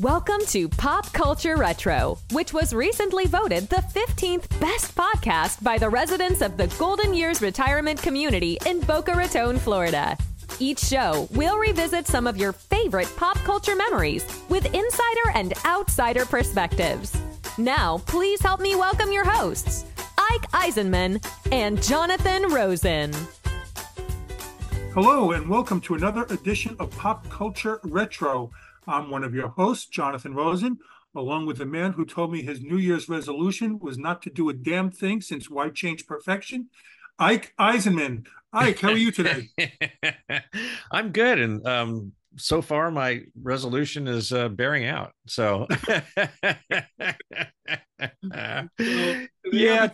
Welcome to Pop Culture Retro, which was recently voted the 15th best podcast by the residents of the Golden Years Retirement Community in Boca Raton, Florida. Each show, we'll revisit some of your favorite pop culture memories with insider and outsider perspectives. Now, please help me welcome your hosts, Ike Eisenmann and Jonathan Rosen. Hello, and welcome to another edition of Pop Culture Retro. I'm one of your hosts, Jonathan Rosen, along with the man who told me his New Year's resolution was not to do a damn thing since why change perfection? Ike Eisenmann. Ike, how are you today? I'm good. And um, so far, my resolution is uh, bearing out. So, well, yeah,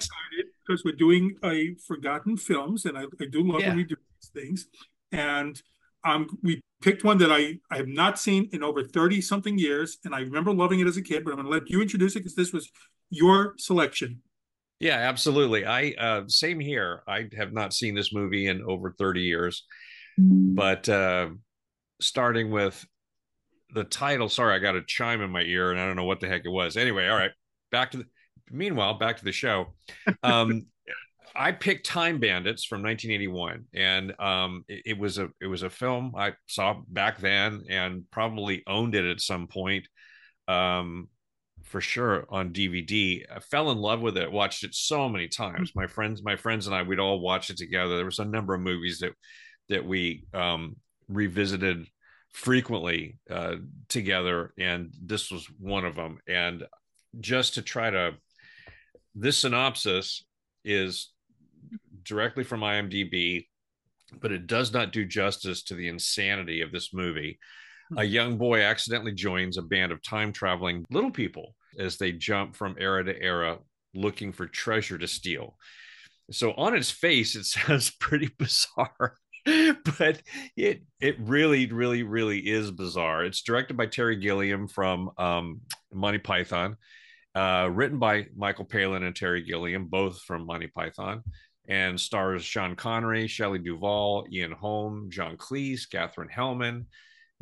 because we're doing a forgotten films, and I, I do love yeah. when we do these things. And um, we picked one that I, I have not seen in over 30 something years. And I remember loving it as a kid, but I'm going to let you introduce it because this was your selection. Yeah, absolutely. I, uh, same here. I have not seen this movie in over 30 years, but, uh, starting with the title, sorry, I got a chime in my ear and I don't know what the heck it was. Anyway, all right, back to the, meanwhile, back to the show. Um, I picked Time Bandits from 1981, and um, it, it, was a it was a film I saw back then, and probably owned it at some point, um, for sure on DVD. I fell in love with it. Watched it so many times. My friends, my friends and I, we'd all watch it together. There was a number of movies that that we um, revisited frequently uh, together, and this was one of them. And just to try to this synopsis is directly from IMDb, but it does not do justice to the insanity of this movie. A hmm. young boy accidentally joins a band of time traveling little people as they jump from era to era looking for treasure to steal. So on its face, it sounds pretty bizarre, but it it really, really, really is bizarre. It's directed by Terry Gilliam from um, Monty Python, uh, written by Michael Palin and Terry Gilliam, both from Monty Python and stars Sean Connery, Shelley Duvall, Ian Holm, John Cleese, Katherine Helmond,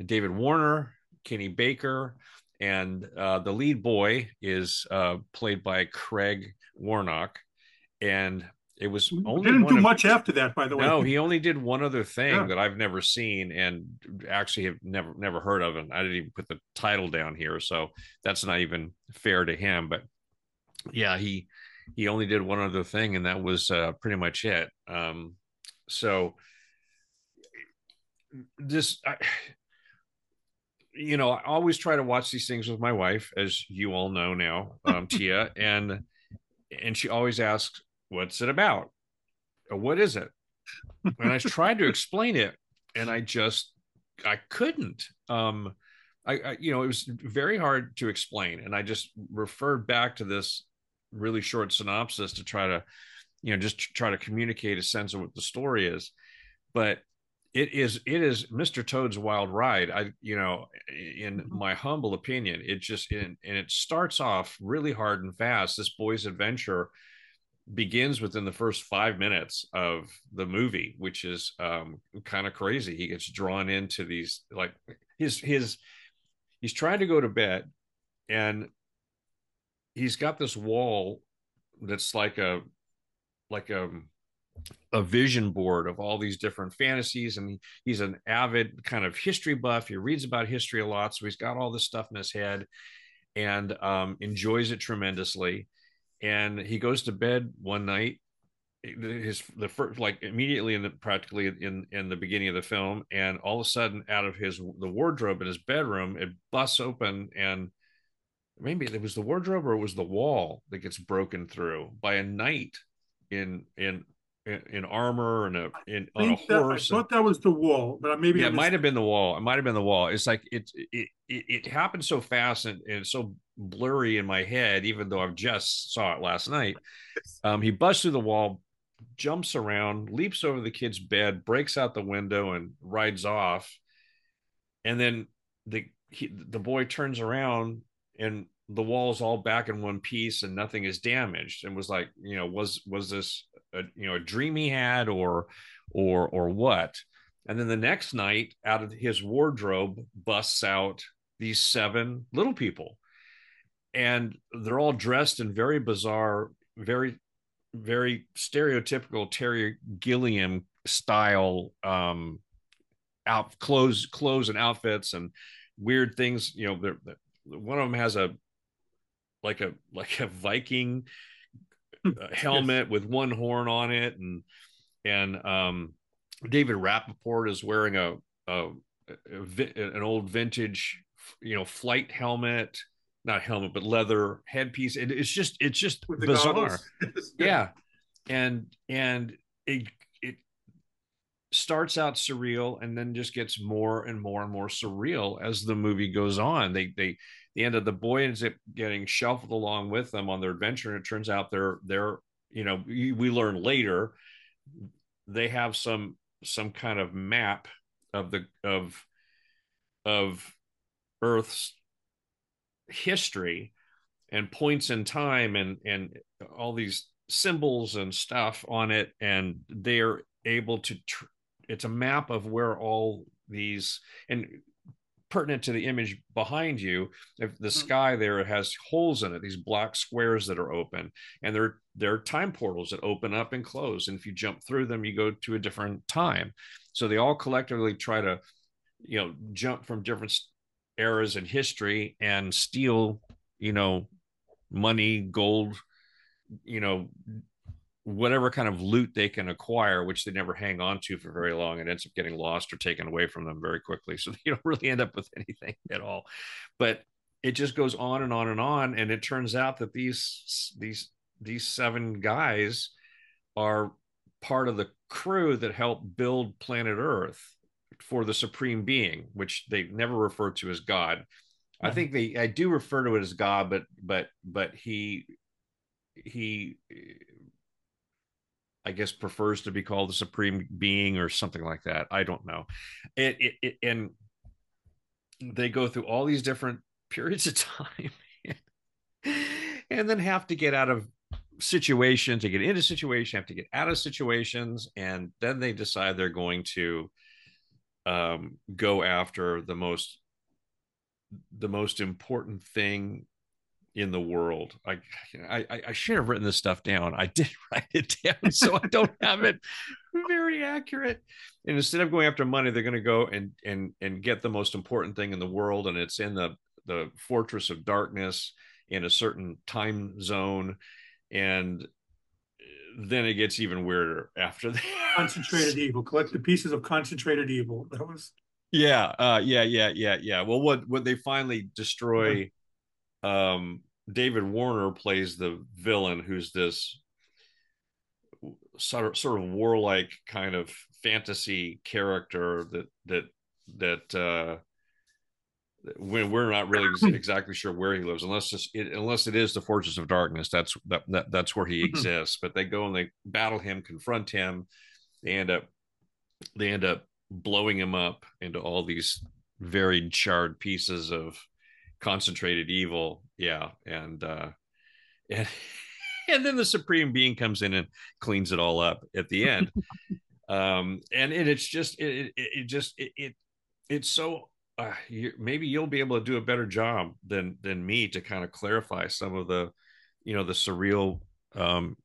David Warner, Kenny Baker, and uh, the lead boy is uh, played by Craig Warnock, and it was only didn't do of, much after that, by the way. No, he only did one other thing yeah. that I've never seen and actually have never never heard of, and I didn't even put the title down here, so that's not even fair to him. But yeah, he he only did one other thing, and that was uh, pretty much it. Um, so this, I, you know, I always try to watch these things with my wife, as you all know now, um, Tia, and and she always asks, "What's it about? Or what is it?" And I tried to explain it, and I just I couldn't. Um, I, I, you know it was very hard to explain and i just referred back to this really short synopsis to try to you know just try to communicate a sense of what the story is. But it is it is mr toad's wild ride. I you know in mm-hmm. my humble opinion it just in, and it starts off really hard and fast. This boy's adventure begins within the first five minutes of the movie which is um, kind of crazy. He gets drawn into these like his his he's trying to go to bed and he's got this wall that's like a like a a vision board of all these different fantasies. And he, he's an avid kind of history buff. He reads about history a lot. So he's got all this stuff in his head and um, enjoys it tremendously. And he goes to bed one night. His the first like immediately in the practically in in the beginning of the film. And all of a sudden out of his the wardrobe in his bedroom it busts open and maybe it was the wardrobe or it was the wall that gets broken through by a knight in in in, armor and a in on a horse. I thought that was the wall, but maybe yeah, it might have been the wall. It might have been the wall. It's like it it it, it happened so fast and, and so blurry in my head, even though I've just saw it last night. Um, he busts through the wall, jumps around, leaps over the kid's bed, breaks out the window, and rides off. And then the he, the boy turns around and the wall's all back in one piece and nothing is damaged and was like you know was was this a you know a dream he had or or or what? And then the next night out of his wardrobe busts out these seven little people. And they're all dressed in very bizarre very very stereotypical terry gilliam style um out clothes clothes and outfits and weird things you know they're, they're, one of them has a like a like a viking uh, helmet with one horn on it and and um david rappaport is wearing a, a, a an old vintage you know flight helmet not helmet but leather headpiece. It, it's just it's just bizarre. yeah. And and it starts out surreal and then just gets more and more and more surreal as the movie goes on. They they the end of the boy ends up getting shuffled along with them on their adventure and it turns out they're they're you know we, learn later they have some some kind of map of the of of earth's history and points in time and and all these symbols and stuff on it and they're able to tr- it's a map of where all these and pertinent to the image behind you if the mm-hmm. sky there has holes in it these black squares that are open and they're they're time portals that open up and close and if you jump through them you go to a different time so they all collectively try to you know jump from different eras in history and steal you know money gold you know whatever kind of loot they can acquire which they never hang on to for very long it ends up getting lost or taken away from them very quickly. So they don't really end up with anything at all. But it just goes on and on and on. And it turns out that these these these seven guys are part of the crew that helped build planet earth for the supreme being, which they never refer to as God. I think they I do refer to it as God, but but but he he I guess prefers to be called the supreme being or something like that. I don't know. It, it, it and they go through all these different periods of time and then have to get out of situations to get into situations, have to get out of situations, and then they decide they're going to um, go after the most the most important thing in the world. I, I I should have written this stuff down. I did write it down, so I don't have it very accurate. And instead of going after money, they're going to go and and and get the most important thing in the world, and it's in the the fortress of darkness in a certain time zone, and then it gets even weirder after that. Concentrated evil. Collect the pieces of concentrated evil. That was. Yeah, uh, yeah, yeah, yeah, yeah. Well, what what they finally destroy, um, David Warner plays the villain, who's this sort of sort of warlike kind of fantasy character that that that uh, when we're not really exactly sure where he lives, unless it, unless it is the fortress of darkness, that's that, that that's where he mm-hmm. exists. But they go and they battle him, confront him. They end up they end up blowing him up into all these varied charred pieces of concentrated evil. Yeah, and uh, and and then the supreme being comes in and cleans it all up at the end. um, and, and it's just it, it, it just it, it it's so uh, you, maybe you'll be able to do a better job than than me to kind of clarify some of the you know the surreal um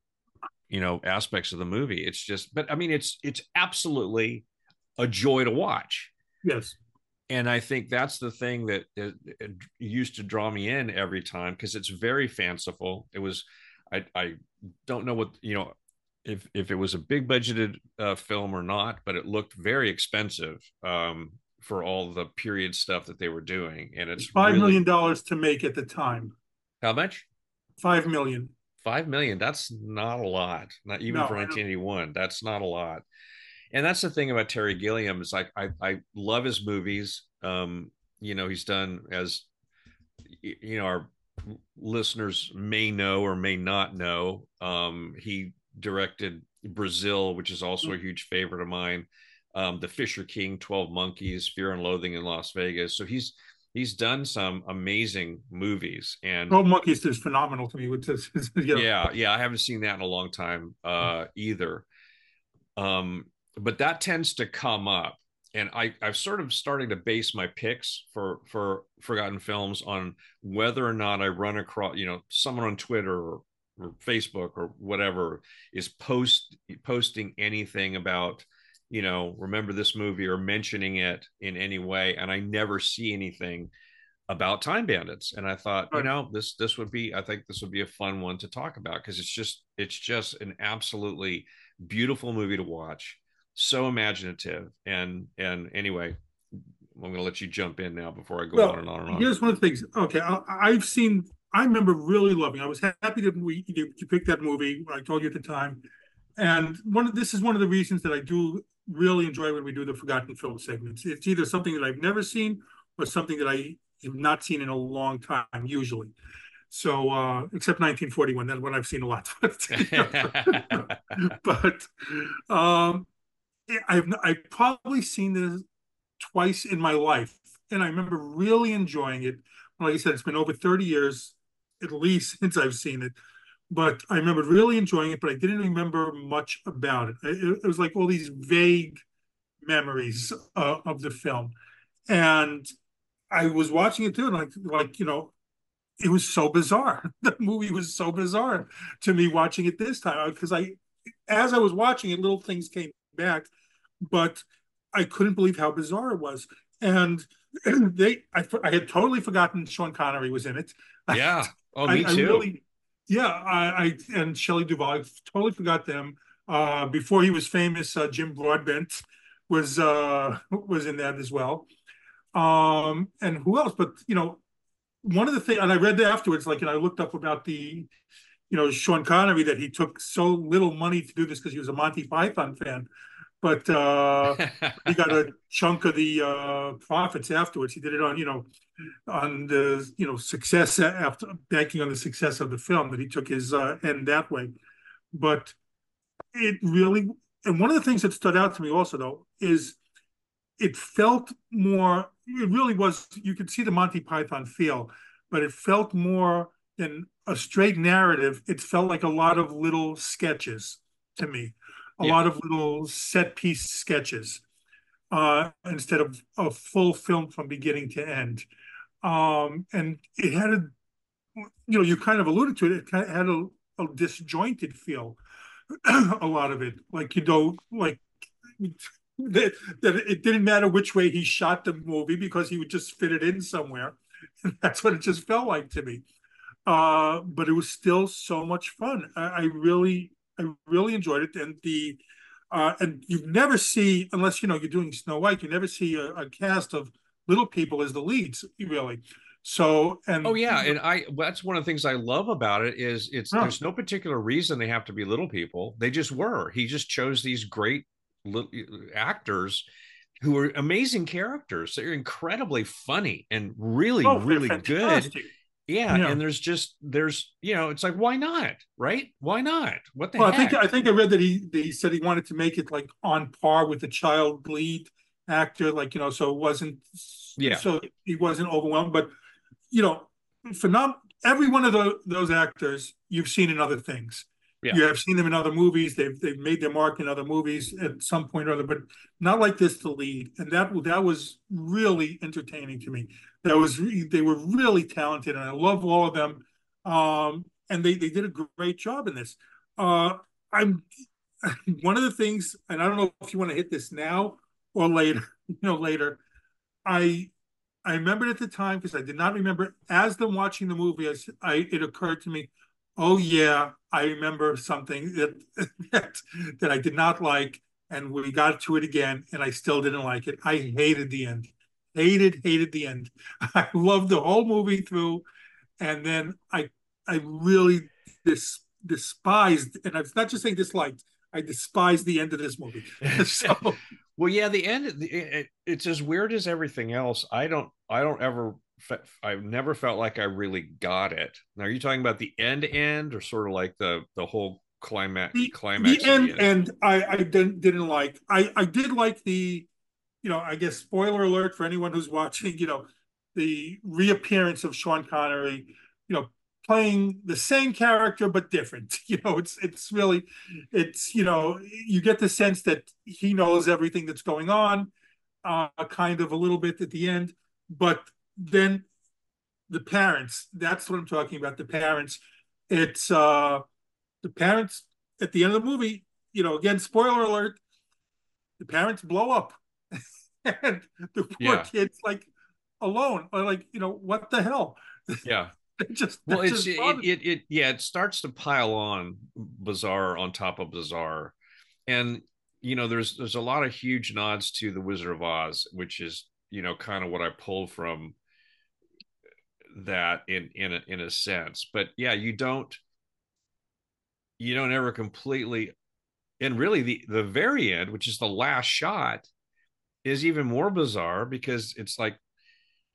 you know aspects of the movie it's just but i mean it's it's absolutely a joy to watch yes and i think that's the thing that it, it used to draw me in every time because it's very fanciful it was i i don't know what you know if if it was a big budgeted uh, film or not but it looked very expensive um for all the period stuff that they were doing, and it's five really... million dollars to make at the time. How much? Five million. Five million. That's not a lot. Not even no, for 1981. That's not a lot. And that's the thing about Terry Gilliam is like I I love his movies. Um, you know, he's done as you know our listeners may know or may not know. Um, he directed Brazil, which is also a huge favorite of mine um, The Fisher King, 12 Monkeys, Fear and Loathing in Las Vegas. So he's he's done some amazing movies and 12 Monkeys is phenomenal to me. Which is, you know. Yeah, yeah, I haven't seen that in a long time uh, either. Um, but that tends to come up. And I I've sort of starting to base my picks for for forgotten films on whether or not I run across you know someone on Twitter or, or Facebook or whatever is post posting anything about you know remember this movie or mentioning it in any way. And I never see anything about time bandits. And i thought you know this this would be i think this would be a fun one to talk about because it's just it's just an absolutely beautiful movie to watch so imaginative. And and anyway i'm going to let you jump in now before i go well, on and on and on. here's one of the things. Okay I, have seen i remember really loving i was happy that we you, you picked that movie i told you at the time. And one of this is one of the reasons that i do really enjoy when we do the forgotten film segments. It's either something that i've never seen or something that i have not seen in a long time usually. So uh, except 1941, that's what I've seen a lot. but um, I've I've probably seen this twice in my life, and I remember really enjoying it. Like I said, it's been over 30 years at least since I've seen it. But I remember really enjoying it, but I didn't remember much about it. It, it was like all these vague memories uh, of the film, and I was watching it too, and like like you know, it was so bizarre. The movie was so bizarre to me watching it this time because I, as I was watching it, little things came back, but I couldn't believe how bizarre it was. And they, I, I had totally forgotten Sean Connery was in it. Yeah. Oh, me I, too. I really, yeah. I, I and Shelley Duvall, I totally forgot them. Uh, before he was famous, uh, Jim Broadbent was uh, was in that as well. Um, and who else? But you know, one of the things, and I read afterwards, like, and I looked up about the, you know, Sean Connery that he took so little money to do this because he was a Monty Python fan, but uh, he got a chunk of the uh, profits afterwards. He did it on, you know, on the, you know, success after banking on the success of the film that he took his uh, end that way. But it really, and one of the things that stood out to me also though is it felt more it really was you could see the monty python feel but it felt more than a straight narrative it felt like a lot of little sketches to me a yeah. lot of little set piece sketches uh, instead of a full film from beginning to end um, and it had a you know you kind of alluded to it it kind of had a, a disjointed feel a lot of it like you know like that, that it didn't matter which way he shot the movie because he would just fit it in somewhere. That's what it just felt like to me. Uh, but it was still so much fun. I, I really, I really enjoyed it. And the, uh, and you never see, unless you know you're doing Snow White, you never see a, a cast of little people as the leads, really. So and oh yeah, and I that's one of the things I love about it is it's there's no particular reason they have to be little people. They just were. He just chose these great little actors who are amazing characters. They're incredibly funny and really, oh, really good. Yeah, yeah, and there's just there's you know it's like why not right? Why not? What the well, heck? I think I think I read that he he said he wanted to make it like on par with the child lead actor like you know so it wasn't yeah. so he wasn't overwhelmed but you know phenom- every one of the, those actors you've seen in other things yeah. You have seen them in other movies. They've they've made their mark in other movies at some point or other, but not like this to lead. And that that was really entertaining to me. That was they were really talented, and I love all of them. Um, and they they did a great job in this. Uh, I'm one of the things, and I don't know if you want to hit this now or later. You know, later. I I remembered at the time because I did not remember as them watching the movie. As I it occurred to me, oh yeah, I remember something that that, that I did not like, and we got to it again, and I still didn't like it. I hated the end, hated hated the end. I loved the whole movie through, and then I I really dis, despised, and I'm not just saying disliked. I despised the end of this movie. so, well, yeah, the end. It, it, it's as weird as everything else. I don't. I don't ever I've never felt like I really got it. Now, are you talking about the end end or sort of like the the whole climax? The, climax the end the end, I I didn't didn't like. I I did like the, you know, I guess spoiler alert for anyone who's watching. You know, the reappearance of Sean Connery. You know, playing the same character but different. You know, it's it's really, it's you know, you get the sense that he knows everything that's going on uh, kind of a little bit at the end, but then the parents. That's what I'm talking about. The parents. It's uh, the parents at the end of the movie. You know, again, spoiler alert. The parents blow up, and the poor yeah. kid's like alone. Or like, you know, what the hell? Yeah. just well, it's just it, it, it yeah, it starts to pile on bizarre on top of bizarre, and you know, there's there's a lot of huge nods to the Wizard of Oz, which is you know kind of what I pulled from that in in a, in a sense. But yeah, you don't you don't ever completely and really the the very end, which is the last shot, is even more bizarre because it's like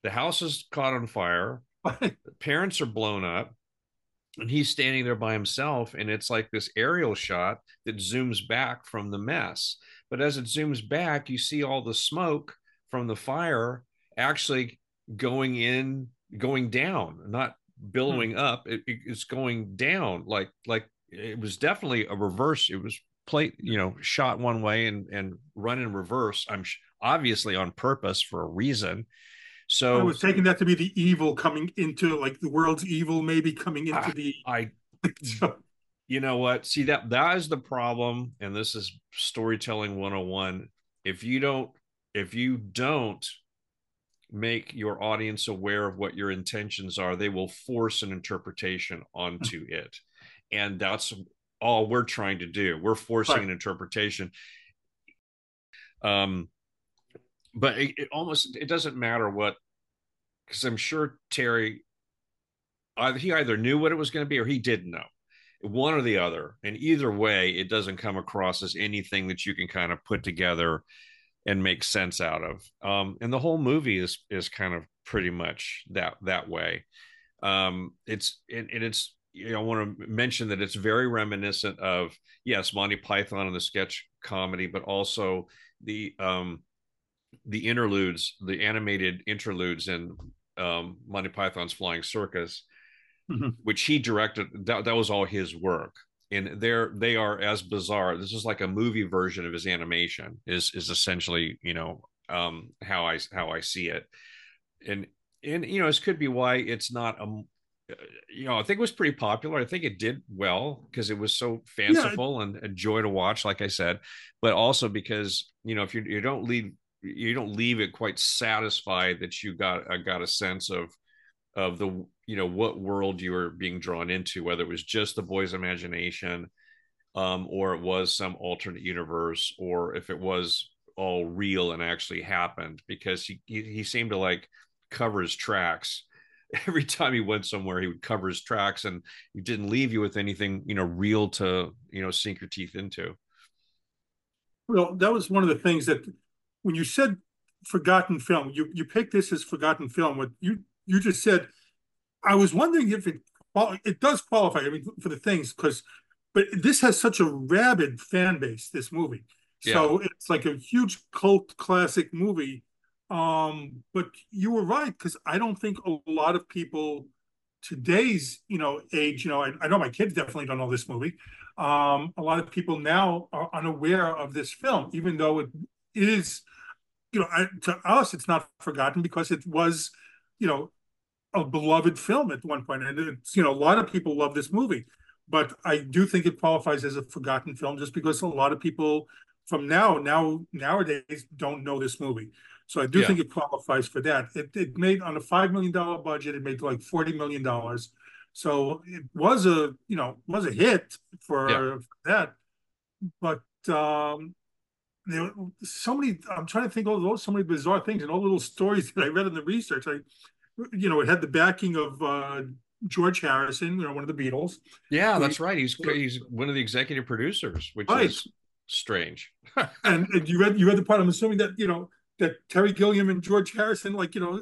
the house is caught on fire, the parents are blown up, and he's standing there by himself and it's like this aerial shot that zooms back from the mess but as it zooms back you see all the smoke from the fire actually going in going down not billowing hmm. up it, it's going down like like it was definitely a reverse it was plate you know shot one way and and run in reverse i'm sh- obviously on purpose for a reason so I was taking that to be the evil coming into like the world's evil, maybe coming into I, the. I, you know what? See that that is the problem, and this is storytelling 101. If you don't, if you don't make your audience aware of what your intentions are, they will force an interpretation onto it, and that's all we're trying to do. We're forcing right. an interpretation. Um, but it, it almost it doesn't matter what because I'm sure Terry either he either knew what it was going to be or he didn't know one or the other and either way it doesn't come across as anything that you can kind of put together and make sense out of um, and the whole movie is is kind of pretty much that that way um, it's and, and it's you know, I want to mention that it's very reminiscent of yes Monty Python and the sketch comedy but also the um the interludes, the animated interludes in um, Monty Python's Flying Circus, mm-hmm. which he directed. That, that was all his work, and they're they are as bizarre. This is like a movie version of his animation. Is is essentially you know um, how I how I see it, and and you know this could be why it's not a you know, I think it was pretty popular. I think it did well because it was so fanciful yeah. and a joy to watch, like I said, but also because you know if you you don't leave you don't leave it quite satisfied that you got uh, got a sense of of the you know what world you were being drawn into whether it was just the boy's imagination um, or it was some alternate universe or if it was all real and actually happened because he, he, he seemed to like cover his tracks every time he went somewhere he would cover his tracks and he didn't leave you with anything you know real to you know sink your teeth into well that was one of the things that when you said forgotten film, you you picked this as forgotten film. What you you just said, I was wondering if it it does qualify. I mean, for the things because, but this has such a rabid fan base. This movie, yeah. so it's like a huge cult classic movie. Um, but you were right because I don't think a lot of people today's you know age you know I, I, know my kids definitely don't know this movie um a lot of people now are unaware of this film even though it is you know, I, to us, it's not forgotten because it was, you know, a beloved film at one point, and it's you know a lot of people love this movie, but I do think it qualifies as a forgotten film just because a lot of people from now now nowadays don't know this movie. So I do yeah. think it qualifies for that. It, it made on a five million dollar budget, it made like forty million dollars. So it was a you know was a hit for, yeah. for that, but um, there were so many i'm trying to think of those so many bizarre things and all the little stories that i read in the research i you know it had the backing of uh, george harrison you know one of the beatles. Yeah that's right. He's he's one of the executive producers which right. is strange. And, and you read you read the part i'm assuming that you know that terry gilliam and george harrison like you know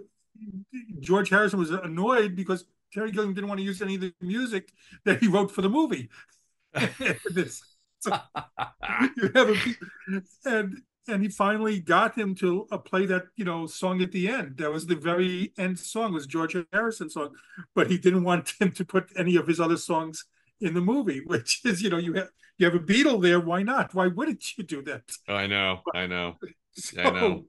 george harrison was annoyed because terry gilliam didn't want to use any of the music that he wrote for the movie. This. You have a, and and he finally got him to play that you know song at the end. That was the very end song was George Harrison song, but he didn't want him to put any of his other songs in the movie, which is you know you have you have a Beatle there. Why not? Why wouldn't you do that? I know, I know, so, I know.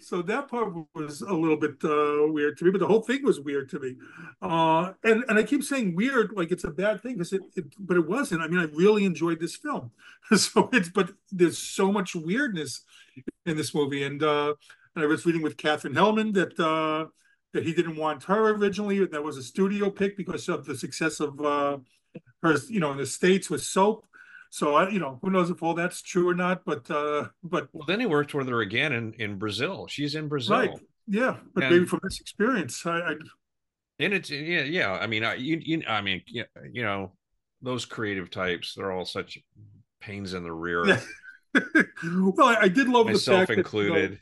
So that part was a little bit uh, weird to me, but the whole thing was weird to me. Uh, and and I keep saying weird like it's a bad thing because it, it, but it wasn't. I mean, I really enjoyed this film. so it's but there's so much weirdness in this movie, and uh, and I was reading with Katherine Helmond that uh, that he didn't want her originally. That was a studio pick because of the success of uh, her, you know, in the states with soap. So I, you know, who knows if all that's true or not? But uh, but well, then he worked with her again in in Brazil. She's in Brazil, right? Yeah, but and, maybe from this experience, I, I and it's yeah, yeah. I mean, I you, you I mean, you, you know, those creative types, they're all such pains in the rear. well, I, I, did love myself the fact included.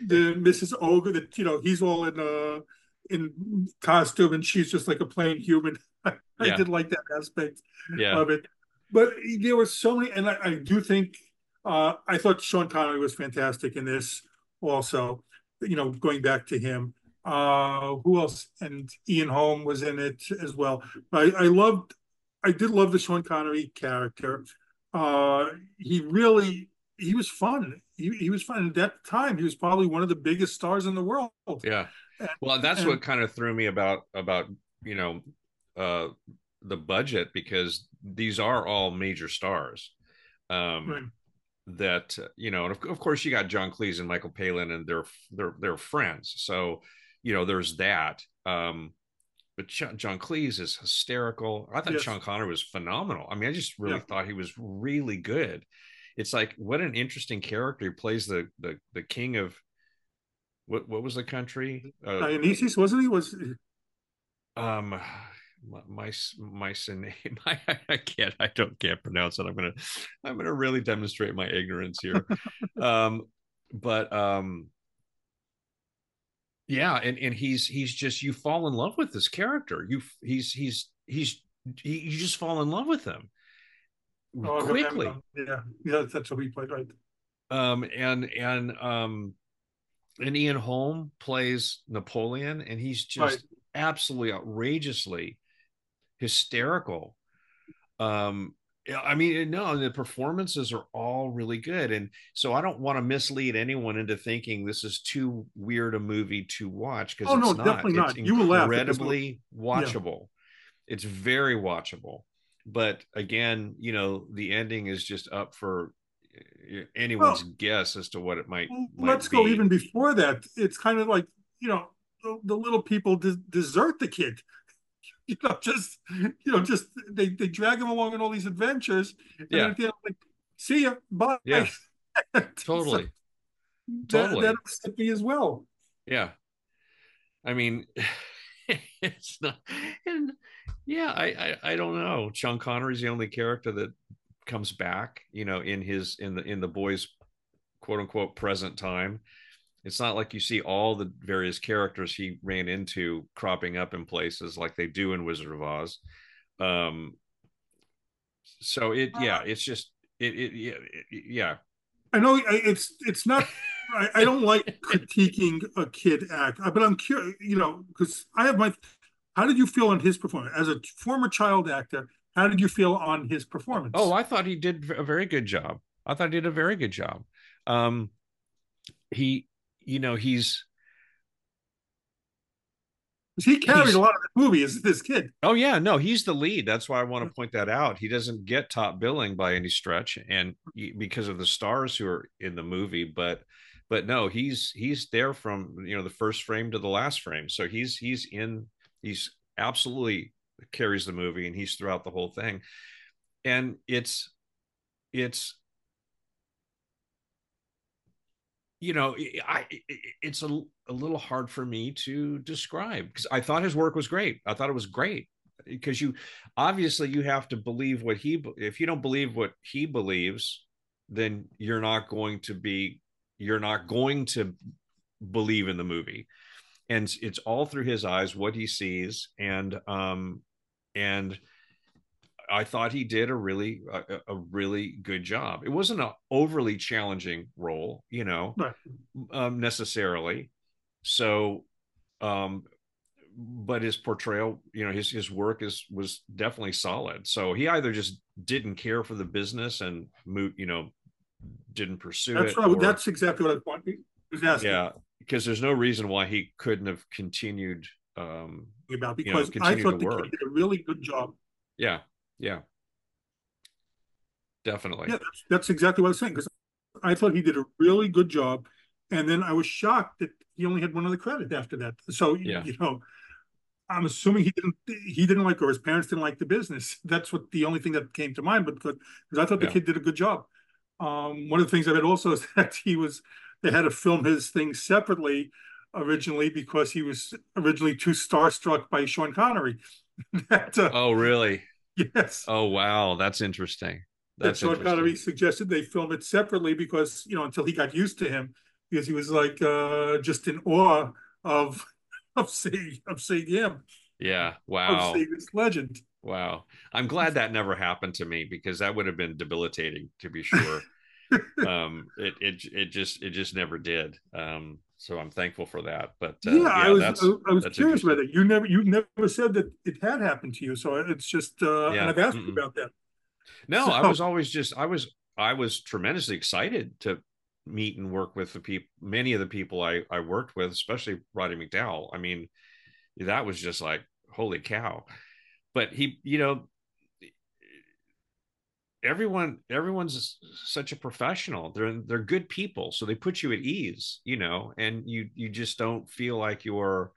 That, you know, the Mrs. Ogre, that you know, he's all in uh in costume and she's just like a plain human. I, yeah. did like that aspect yeah. of it but there were so many, and I, I do think uh, I thought Sean Connery was fantastic in this. Also, you know, going back to him, uh, who else? And Ian Holm was in it as well. I, I loved, I did love the Sean Connery character. Uh, he really, he was fun. He, he was fun. At that time, he was probably one of the biggest stars in the world. Yeah. Well, that's and, what kind of threw me about about you know uh, the budget because these are all major stars. Um, right. That you know, and of, of, course, you got John Cleese and Michael Palin, and they're they're they're friends. So you know, there's that. Um, but John, John Cleese is hysterical. I thought yes. Sean Connery was phenomenal. I mean, I just really yeah. thought he was really good. It's like what an interesting character. He plays the the the king of what what was the country? Uh, Dionysus wasn't he? Was um my my name I, I can't i don't can't pronounce it. I'm gonna i'm gonna really demonstrate my ignorance here. Um but um yeah and and he's he's just you fall in love with this character. You he's he's he's he, you just fall in love with him oh, quickly. yeah yeah that's what we played right. Um and and um and ian holm plays napoleon and he's just right. absolutely outrageously hysterical. Um, I mean, no, the performances are all really good. And so I don't want to mislead anyone into thinking this is too weird a movie to watch because oh, it's no, not. Definitely it's not. You will laugh. Incredibly watchable. Yeah. It's very watchable. But again, you know, the ending is just up for eh, anyone's well, guess as to what it might. might let's be. go even before that. It's kind of like, you know, the, the little people de- desert the kid. you know, just you know, just they they drag him along in all these adventures. And yeah. Then, like, see ya, bye. Yeah. totally. So totally. That, that'll me as well. Yeah. I mean, it's not, and yeah, I, I I don't know. Sean Connery's the only character that comes back, you know, in his in the in the boys quote unquote present time it's not like you see all the various characters he ran into cropping up in places like they do in Wizard of Oz. Um, so it, yeah, it's just it, it, yeah, it, yeah. I know it's it's not. I, I don't like critiquing a kid act, but I'm curious, you know, because I have my. How did you feel on his performance as a former child actor? How did you feel on his performance? Oh, I thought he did a very good job. I thought he did a very good job. Um, he you know he's he carried a lot of the movie as this kid. Oh yeah, no, he's the lead. That's why I want to point that out. He doesn't get top billing by any stretch, and because of the stars who are in the movie, but but no, he's he's there from you know the first frame to the last frame. So he's he's in he's absolutely carries the movie, and he's throughout the whole thing, and it's it's you know, I it's a, a little hard for me to describe because I thought his work was great. I thought it was great because you obviously you have to believe what he if you don't believe what he believes, then you're not going to be you're not going to believe in the movie. And it's all through his eyes what he sees and um and I thought he did a really a, a, really good job. It wasn't an overly challenging role, you know, right. um, necessarily. So, um, but his portrayal, you know, his his work is was definitely solid. So he either just didn't care for the business and moved, you know, didn't pursue that's it. Right. Or, that's exactly what I want. yeah, because there's no reason why he couldn't have continued. Um, about because you know, I thought the kid did a really good job. Yeah, yeah, definitely. Yeah, that's, that's exactly what I was saying because I thought he did a really good job, and then I was shocked that he only had one other credit after that. So yeah. you know, I'm assuming he didn't he didn't like or his parents didn't like the business. That's what the only thing that came to mind. But because I thought the yeah. kid did a good job. Um, one of the things I read also is that he was they had to film his thing separately originally because he was originally too starstruck by Sean Connery. that, uh, oh, really? Yes. Oh, wow, that's interesting. That's that Sean Connery suggested they film it separately because you know until he got used to him because he was like uh, just in awe of of seeing of seeing him. Yeah. Wow. Of seeing this legend. Wow. I'm glad that never happened to me because that would have been debilitating to be sure. um it it it just it just never did. Um so I'm thankful for that. But uh, yeah, yeah, I was I, was curious about it. You never you never said that it had happened to you, so it's just uh yeah. and I've asked Mm-mm. you about that. No, so, I was always just I was I was tremendously excited to meet and work with the people many of the people I I worked with, especially Roddy McDowall. I mean, that was just like holy cow. But he, you know, everyone everyone's such a professional they're they're good people so they put you at ease you know and you you just don't feel like you're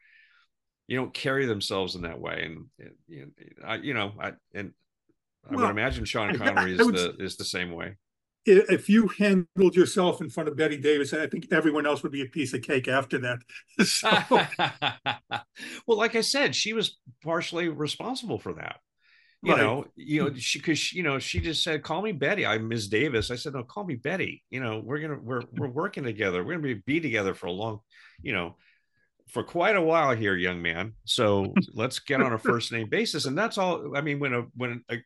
you don't carry themselves in that way and you know, I, you know I and I well, would imagine Sean Connery is the is the same way if you handled yourself in front of Bette Davis, I think everyone else would be a piece of cake after that. So. well, like I said, she was partially responsible for that you right. know, you know, she because you know she just said, "Call me Betty." I'm Ms. Davis. I said, "No, call me Betty." You know, we're gonna we're we're working together. We're gonna be be together for a long, you know, for quite a while here, young man. So let's get on a first name basis. And that's all. I mean, when a when a,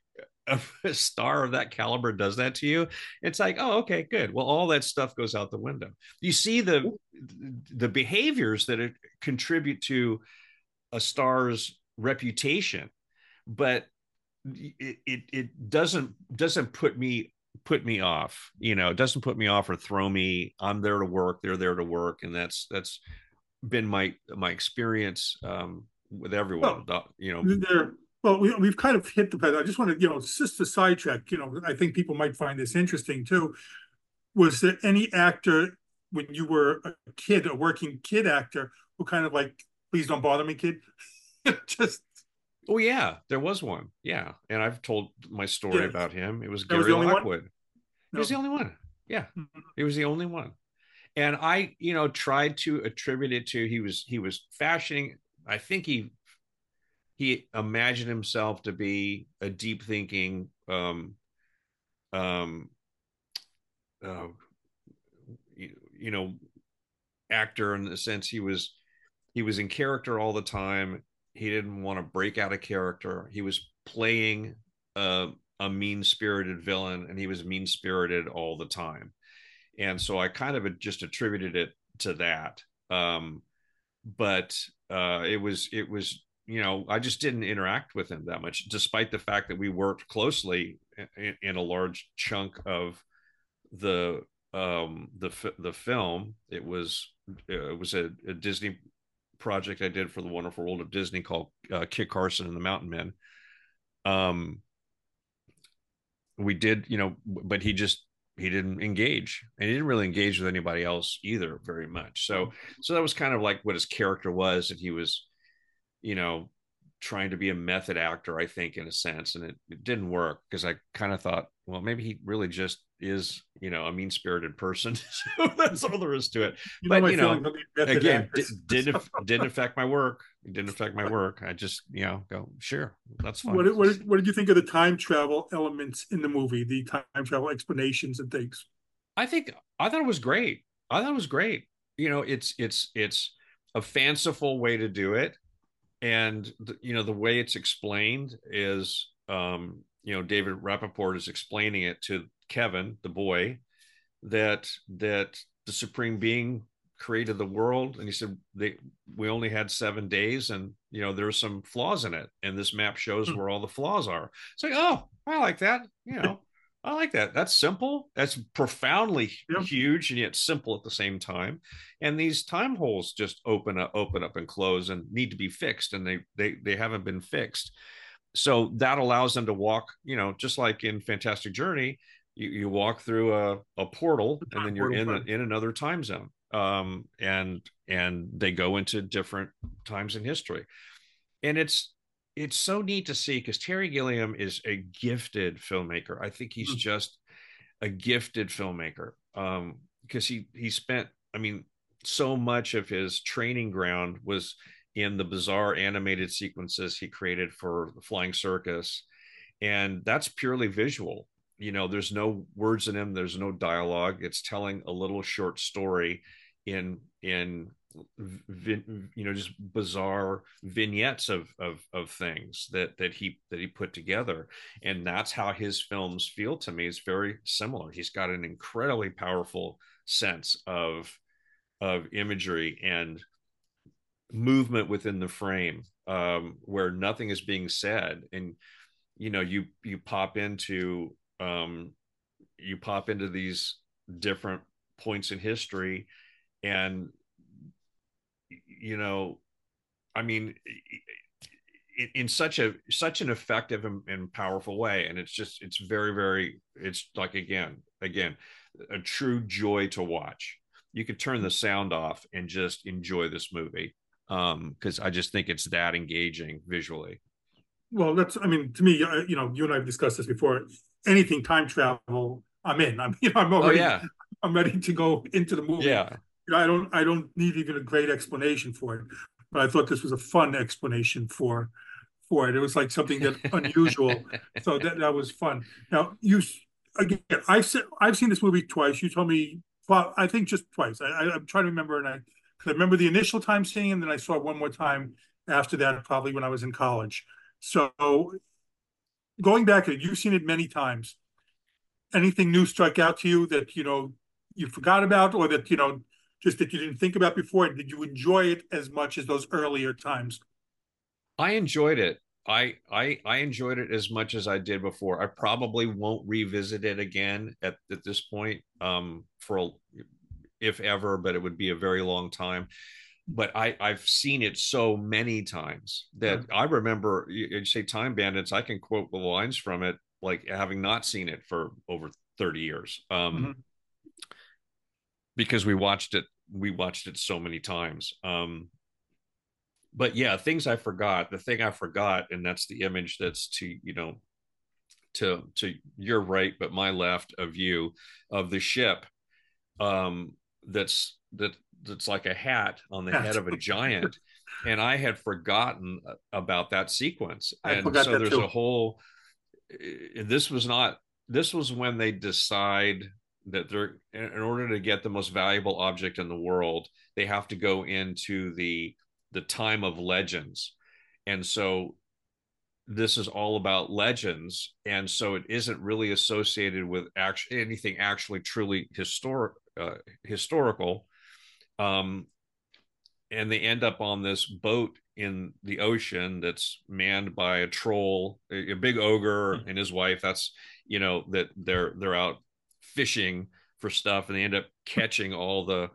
a star of that caliber does that to you, it's like, oh, okay, good. Well, all that stuff goes out the window. You see the the behaviors that contribute to a star's reputation, but it, it it doesn't doesn't put me put me off you know it doesn't put me off or throw me i'm there to work they're there to work and that's that's been my my experience um with everyone well, you know. there well we, we've kind of hit the i just want to you know just to sidetrack you know i think people might find this interesting too. Was there any actor when you were a kid a working kid actor who kind of like please don't bother me kid. Just Oh yeah, there was one. Yeah, and I've told my story yeah. about him. It was that Gary was Lockwood. No. He was the only one. Yeah, mm-hmm. he was the only one. And I, you know, tried to attribute it to he was he was fashioning. I think he he imagined himself to be a deep thinking, um, um, uh, you, you know, actor in the sense he was he was in character all the time he didn't want to break out a character. He was playing a, a mean spirited villain and he was mean spirited all the time. And so I kind of just attributed it to that. Um, but uh, it was, it was, you know, I just didn't interact with him that much, despite the fact that we worked closely in, in a large chunk of the um the the film it was it was a, a disney project I did for the Wonderful World of Disney called uh, Kit Carson and the Mountain Men. Um, we did, you know, but he just he didn't engage, and he didn't really engage with anybody else either very much. So, so that was kind of like what his character was, and he was, you know, trying to be a method actor, I think, in a sense, and it, it didn't work because I kind of thought, well, maybe he really just is, you know, a mean spirited person. so that's all there is to it. You but you know, again, d- didn't didn't affect my work. It didn't affect my work. I just, you know, go sure, that's fine. What did, what, did, what did you think of the time travel elements in the movie? The time travel explanations and things. I think I thought it was great. I thought it was great. You know, it's it's it's a fanciful way to do it and the, you know the way it's explained is um, you know david rappaport is explaining it to kevin the boy that that the supreme being created the world and he said they we only had seven days and you know there's some flaws in it and this map shows hmm. where all the flaws are it's like oh i like that you know I like that. That's simple. That's profoundly yep. huge and yet simple at the same time. And these time holes just open up, open up and close and need to be fixed. And they they they haven't been fixed. So that allows them to walk, you know, just like in Fantastic Journey, you, you walk through a, a portal and then you're in a, in another time zone. Um, and and they go into different times in history. And it's it's so neat to see because Terry Gilliam is a gifted filmmaker. I think he's mm-hmm. just a gifted filmmaker. Um, because he he spent, I mean, so much of his training ground was in the bizarre animated sequences he created for the Flying Circus, and that's purely visual. You know, there's no words in him. There's no dialogue. It's telling a little short story in in you know just bizarre vignettes of of of things that that he that he put together and that's how his films feel to me is very similar he's got an incredibly powerful sense of of imagery and movement within the frame um where nothing is being said. And you know you you pop into um you pop into these different points in history and you know, I mean, in, in such a such an effective and, and, powerful way, and it's just it's very very it's like again again a true joy to watch. You could turn the sound off and just enjoy this movie because um, I just think it's that engaging visually. Well, that's I mean to me, you know, you and I have discussed this before. Anything time travel, I'm in. I'm you know, I'm already oh, yeah. I'm ready to go into the movie. Yeah. I don't I don't need even a great explanation for it, but I thought this was a fun explanation for for it. It was like something that unusual, so that that was fun. Now you again, I've seen I've seen this movie twice. You told me, well, I think just twice. I, I am trying to remember, and I I remember the initial time seeing, and then I saw it one more time after that, probably when I was in college. So going back, you've seen it many times. Anything new struck out to you that you know you forgot about, or that you know just that you didn't think about before? Did you enjoy it as much as those earlier times? I enjoyed it. I I I enjoyed it as much as I did before. I probably won't revisit it again at, at this point um for if ever, but it would be a very long time. But I I've seen it so many times that yeah. I remember you, you say Time Bandits, I can quote the lines from it like having not seen it for over 30 years. Um mm-hmm because we watched it we watched it so many times um but yeah things i forgot the thing i forgot and that's the image that's to you know to to your right but my left of you of the ship um that's that that's like a hat on the head of a giant. And i had forgotten about that sequence. And so there's too. a whole eh, this was not this was when they decide that they're in order to get the most valuable object in the world they have to go into the the time of legends. And so this is all about legends. And so it isn't really associated with actually anything actually truly historic uh, historical um and they end up on this boat in the ocean that's manned by a troll a, a big ogre mm-hmm. and his wife that's you know that they're they're out fishing for stuff and they end up catching all the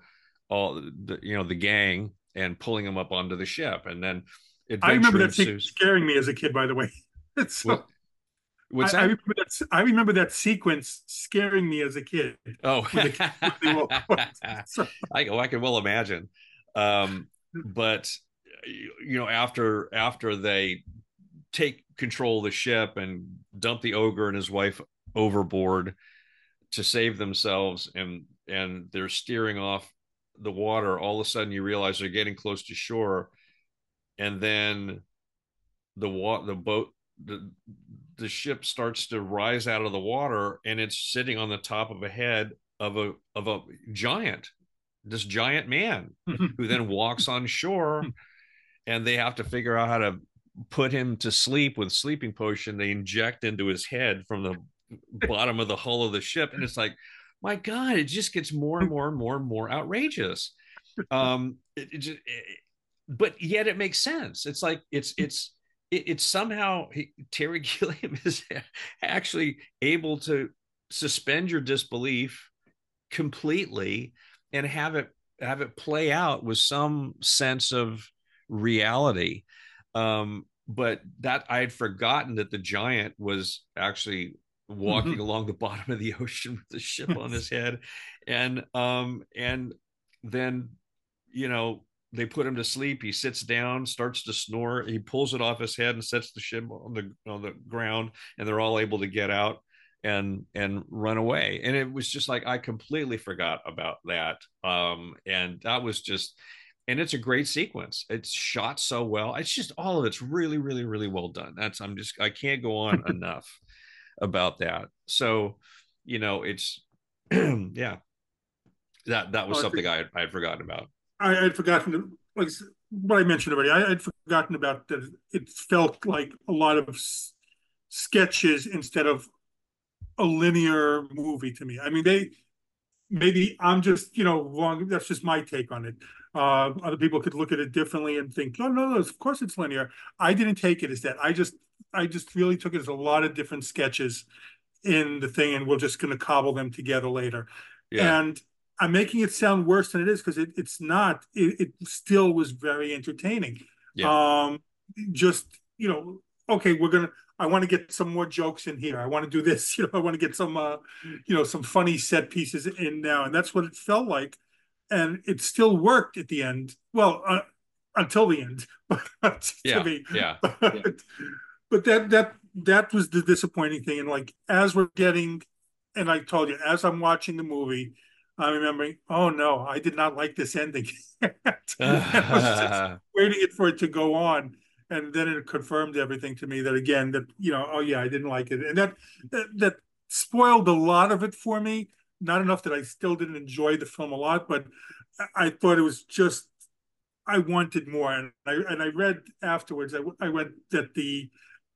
all the you know the gang and pulling them up onto the ship and then I remember that ensues. scaring me as a kid by the way so, what, what's I, that? I remember that I remember that sequence scaring me as a kid. Oh. So. I, oh, I can well imagine. Um, but you know after after they take control of the ship and dump the ogre and his wife overboard to save themselves and and they're steering off the water all of a sudden you realize they're getting close to shore. And then the wa- the boat the the ship starts to rise out of the water and it's sitting on the top of a head of a of a giant this giant man who then walks on shore and they have to figure out how to put him to sleep with sleeping potion. They inject into his head from the bottom of the hull of the ship and it's like my god it just gets more and more and more and more outrageous. Um it, it just, it, but yet it makes sense. It's like it's it's it, it's somehow he, terry gilliam is actually able to suspend your disbelief completely and have it have it play out with some sense of reality um but that i had forgotten that the giant was actually walking mm-hmm. along the bottom of the ocean with the ship on his head and um and then you know they put him to sleep. He sits down starts to snore. He pulls it off his head and sets the ship on the on the ground and they're all able to get out and and run away. And it was just like i completely forgot about that. Um and that was just and it's a great sequence. It's shot so well. It's just all of it's really really really well done. That's i'm just i can't go on enough about that. So you know it's yeah. That that was oh, something I, I had forgotten about i had forgotten like what i mentioned already i had forgotten about that it felt like a lot of sketches instead of a linear movie to me. I mean, they maybe I'm just you know wrong. That's just my take on it. Uh, other people could look at it differently and think, no, no, no, of course it's linear. I didn't take it as that. I just I just really took it as a lot of different sketches in the thing, and we're just going to cobble them together later. Yeah. And I'm making it sound worse than it is because it, it's not. It, it, still was very entertaining. Yeah. Um, just you know, okay, we're gonna I want to get some more jokes in here. I want to do this. You know, I want to get some, uh, you know, some funny set pieces in now, and that's what it felt like, and it still worked at the end. Well, uh, until the end. yeah, me. yeah. But, yeah. but that that that was the disappointing thing. And like as we're getting, and I told you, as I'm watching the movie, I'm remembering, oh no, I did not like this ending. waiting it for it to go on and then it confirmed everything to me that again that you know oh yeah I didn't like it. And that that, that spoiled a lot of it for me. Not enough that I still didn't enjoy the film a lot but I thought it was just I wanted more. And I and I read afterwards I, I read that the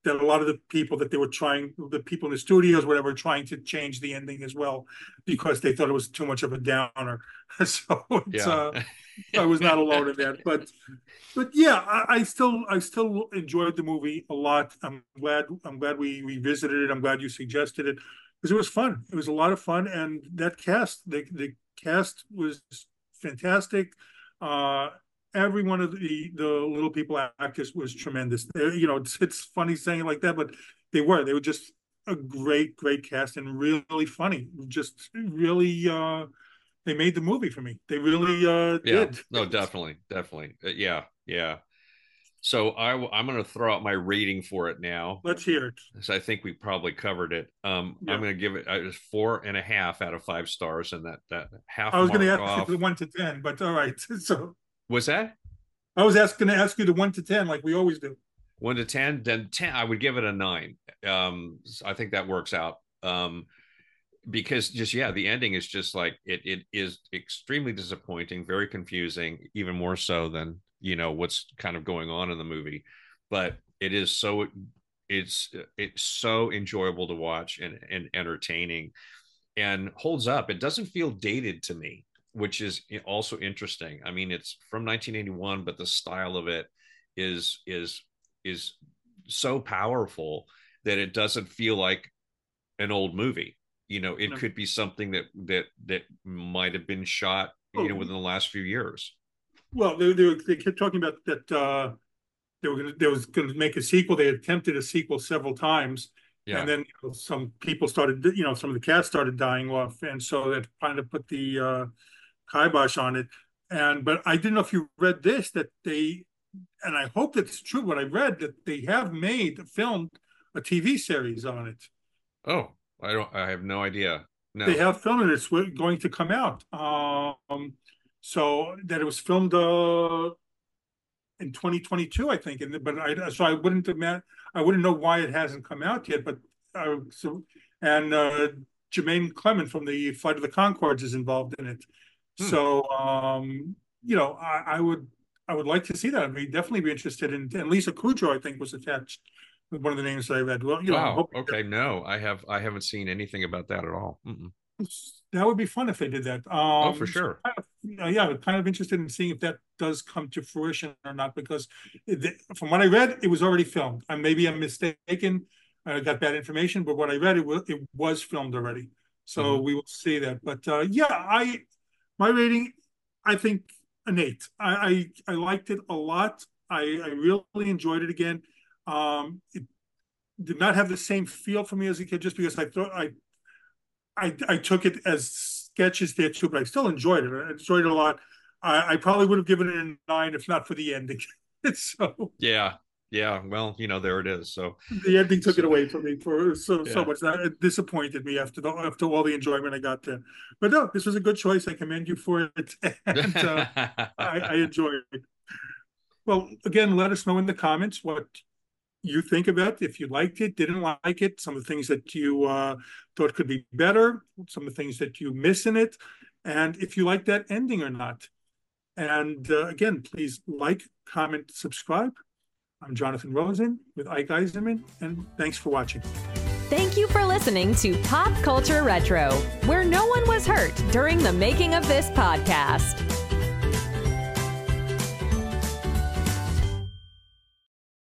that a lot of the people that they were trying the people in the studios whatever trying to change the ending as well because they thought it was too much of a downer so it's yeah. uh I was not alone in that. But but yeah, I, I, still I still enjoyed the movie a lot. I'm glad I'm glad we revisited it. I'm glad you suggested it because it was fun. It was a lot of fun, and that cast the the cast was fantastic. Uh, every one of the the little people actors was tremendous. They, you know, it's, it's funny saying it like that, but they were. They were just a great, great cast and really funny. Just really. Uh, they made the movie for me. They really uh yeah. did. No, definitely, definitely. Uh, yeah, yeah. So I I'm going to throw out my rating for it now. Let's hear it. So I think we probably covered it. Um, yeah. I'm going to give it uh, four and a half out of five stars, and that that half. I was going to ask off... one to ten, but all right. So was that? I was asking to ask you the one to ten, like we always do. One to ten, then ten. I would give it a nine. Um, I think that works out. Um, because just yeah the ending is just like it it is extremely disappointing very confusing even more so than you know what's kind of going on in the movie but it is so it's it's so enjoyable to watch and and entertaining and holds up it doesn't feel dated to me which is also interesting i mean it's from 1981 but the style of it is is is so powerful that it doesn't feel like an old movie you know it no. could be something that that that might have been shot you know oh. within the last few years well they, they, they kept talking about that uh they were gonna they was gonna make a sequel they attempted a sequel several times yeah. and then you know, some people started you know some of the cast started dying off and so that kind of put the uh kibosh on it and but i didn't know if you read this that they and i hope that's true what i read that they have made filmed a tv series on it oh I don't. I have no idea. No. They have filmed it. It's going to come out. Um, so that it was filmed uh, in 2022, I think. And but I so I wouldn't imagine. I wouldn't know why it hasn't come out yet. But uh, so and uh, Jermaine Clement from the Flight of the Conchords is involved in it. Hmm. So um, you know, I, I, would I would like to see that. I'd be, definitely be interested in. And Lisa Kudrow, I think, was attached with one of the names that I read. Well, you wow. know, okay, no, I have I haven't seen anything about that at all. Mm-mm. That would be fun if they did that. Um, oh, for sure. Kind of, yeah, kind of interested in seeing if that does come to fruition or not, because it, from what I read, it was already filmed. And maybe I'm mistaken. I got bad information, but what I read, it was, it was filmed already. So mm-hmm. we will see that. But uh, yeah, I my rating, I think an eight. I I, I liked it a lot. I, I really enjoyed it again. Um, it did not have the same feel for me as a kid, just because I thought I I I took it as sketches there too, but I still enjoyed it. I enjoyed it a lot. I, I probably would have given it a nine if not for the ending. so yeah, yeah. Well, you know, there it is. So the ending took so, it away from me for so yeah. so much. That it disappointed me after the after all the enjoyment I got there. But no, this was a good choice. I commend you for it, and uh, I, I enjoyed it. Well, again, let us know in the comments what you think about if you liked it, didn't like it, some of the things that you uh, thought could be better, some of the things that you miss in it, and if you like that ending or not. And uh, again, please like, comment, subscribe. I'm Jonathan Rosen with Ike Eisenmann, and thanks for watching. Thank you for listening to Pop Culture Retro, where no one was hurt during the making of this podcast.